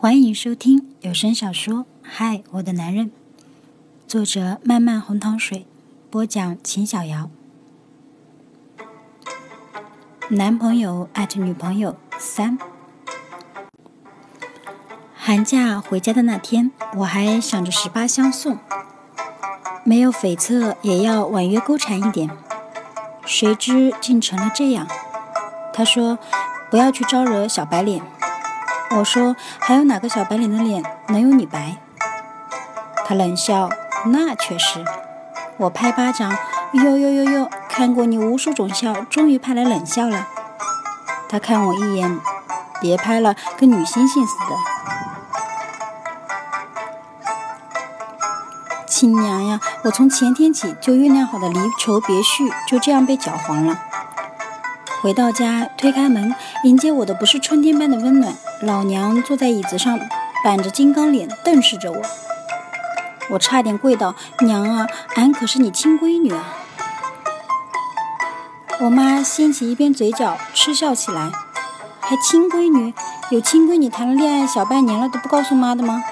欢迎收听有声小说《嗨，我的男人》，作者漫漫红糖水，播讲秦小瑶。男朋友艾特女朋友三。寒假回家的那天，我还想着十八相送，没有悱恻，也要婉约勾缠一点。谁知竟成了这样。他说：“不要去招惹小白脸。”我说：“还有哪个小白脸的脸能有你白？”他冷笑：“那确实。”我拍巴掌：“哟哟哟哟！看过你无数种笑，终于派来冷笑了。”他看我一眼：“别拍了，跟女猩猩似的。”亲娘呀！我从前天起就酝酿好的离愁别绪，就这样被搅黄了。回到家，推开门，迎接我的不是春天般的温暖。老娘坐在椅子上，板着金刚脸，瞪视着我。我差点跪倒，娘啊，俺可是你亲闺女啊！我妈掀起一边嘴角，嗤笑起来：“还亲闺女？有亲闺女谈了恋爱小半年了都不告诉妈的吗？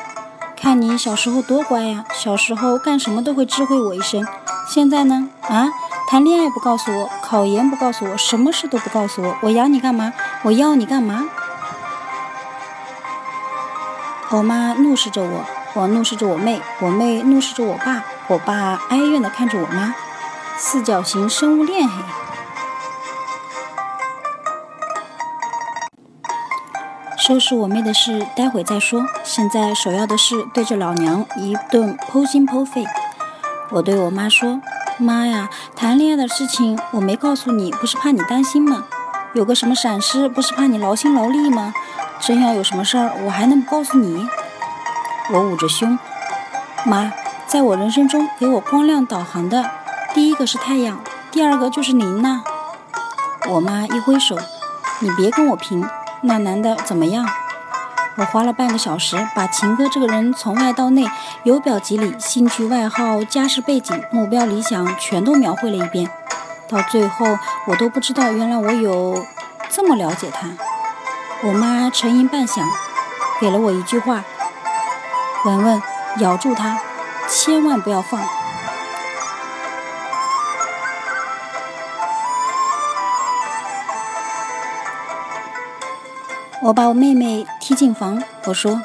看你小时候多乖呀，小时候干什么都会知会我一声。现在呢？啊？谈恋爱不告诉我，考研不告诉我，什么事都不告诉我，我养你干嘛？我要你干嘛？”我妈怒视着我，我怒视着我妹，我妹怒视着我爸，我爸哀怨地看着我妈，四角形生物链嘿。收拾我妹的事待会再说，现在首要的是对着老娘一顿剖心剖肺。我对我妈说：“妈呀，谈恋爱的事情我没告诉你，不是怕你担心吗？有个什么闪失，不是怕你劳心劳力吗？”真要有什么事儿，我还能不告诉你？我捂着胸，妈，在我人生中给我光亮导航的，第一个是太阳，第二个就是您呐。我妈一挥手，你别跟我贫，那男的怎么样？我花了半个小时，把秦哥这个人从外到内，由表及里，兴趣外号、家世背景、目标理想，全都描绘了一遍。到最后，我都不知道，原来我有这么了解他。我妈沉吟半晌，给了我一句话：“文文，咬住它，千万不要放。”我把我妹妹踢进房，我说：“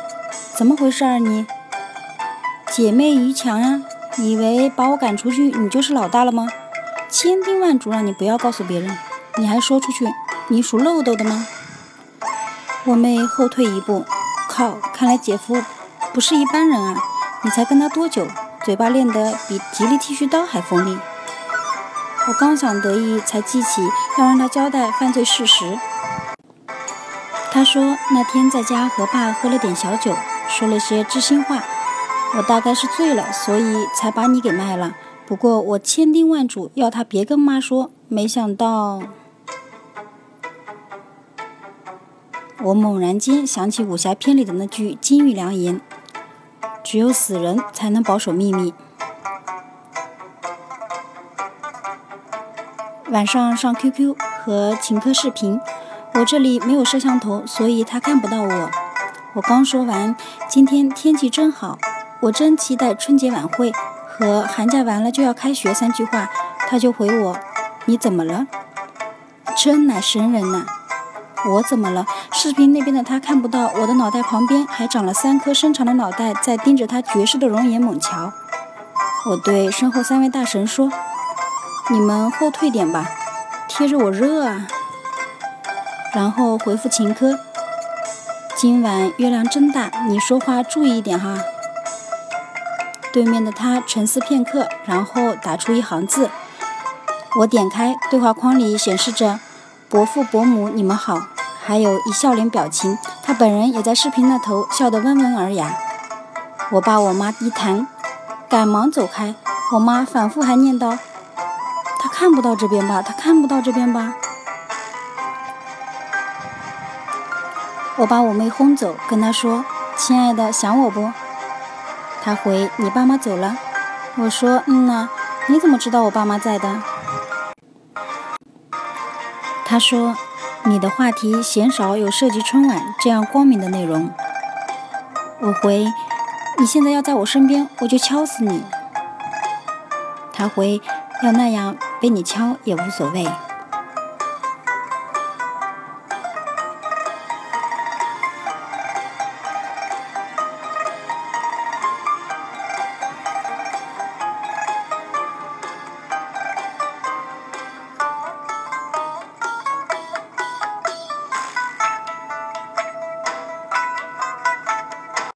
怎么回事儿？你姐妹谊强啊？以为把我赶出去，你就是老大了吗？千叮万嘱让你不要告诉别人，你还说出去，你属漏斗的吗？”我妹后退一步，靠！看来姐夫不是一般人啊！你才跟他多久？嘴巴练得比吉利剃须刀还锋利。我刚想得意，才记起要让他交代犯罪事实。他说那天在家和爸喝了点小酒，说了些知心话。我大概是醉了，所以才把你给卖了。不过我千叮万嘱要他别跟妈说，没想到。我猛然间想起武侠片里的那句金玉良言：“只有死人才能保守秘密。”晚上上 QQ 和秦科视频，我这里没有摄像头，所以他看不到我。我刚说完“今天天气真好，我真期待春节晚会和寒假完了就要开学”三句话，他就回我：“你怎么了？真乃神人呐！”我怎么了？视频那边的他看不到，我的脑袋旁边还长了三颗伸长的脑袋，在盯着他绝世的容颜猛瞧。我对身后三位大神说：“你们后退点吧，贴着我热啊。”然后回复秦科：“今晚月亮真大，你说话注意一点哈。”对面的他沉思片刻，然后打出一行字。我点开对话框里显示着。伯父伯母，你们好，还有一笑脸表情，他本人也在视频那头笑得温文尔雅。我爸我妈一谈，赶忙走开。我妈反复还念叨：“他看不到这边吧？他看不到这边吧？”我把我妹轰走，跟她说：“亲爱的，想我不？”她回：“你爸妈走了。”我说：“嗯呐，你怎么知道我爸妈在的？”他说：“你的话题鲜少有涉及春晚这样光明的内容。”我回：“你现在要在我身边，我就敲死你。”他回：“要那样被你敲也无所谓。”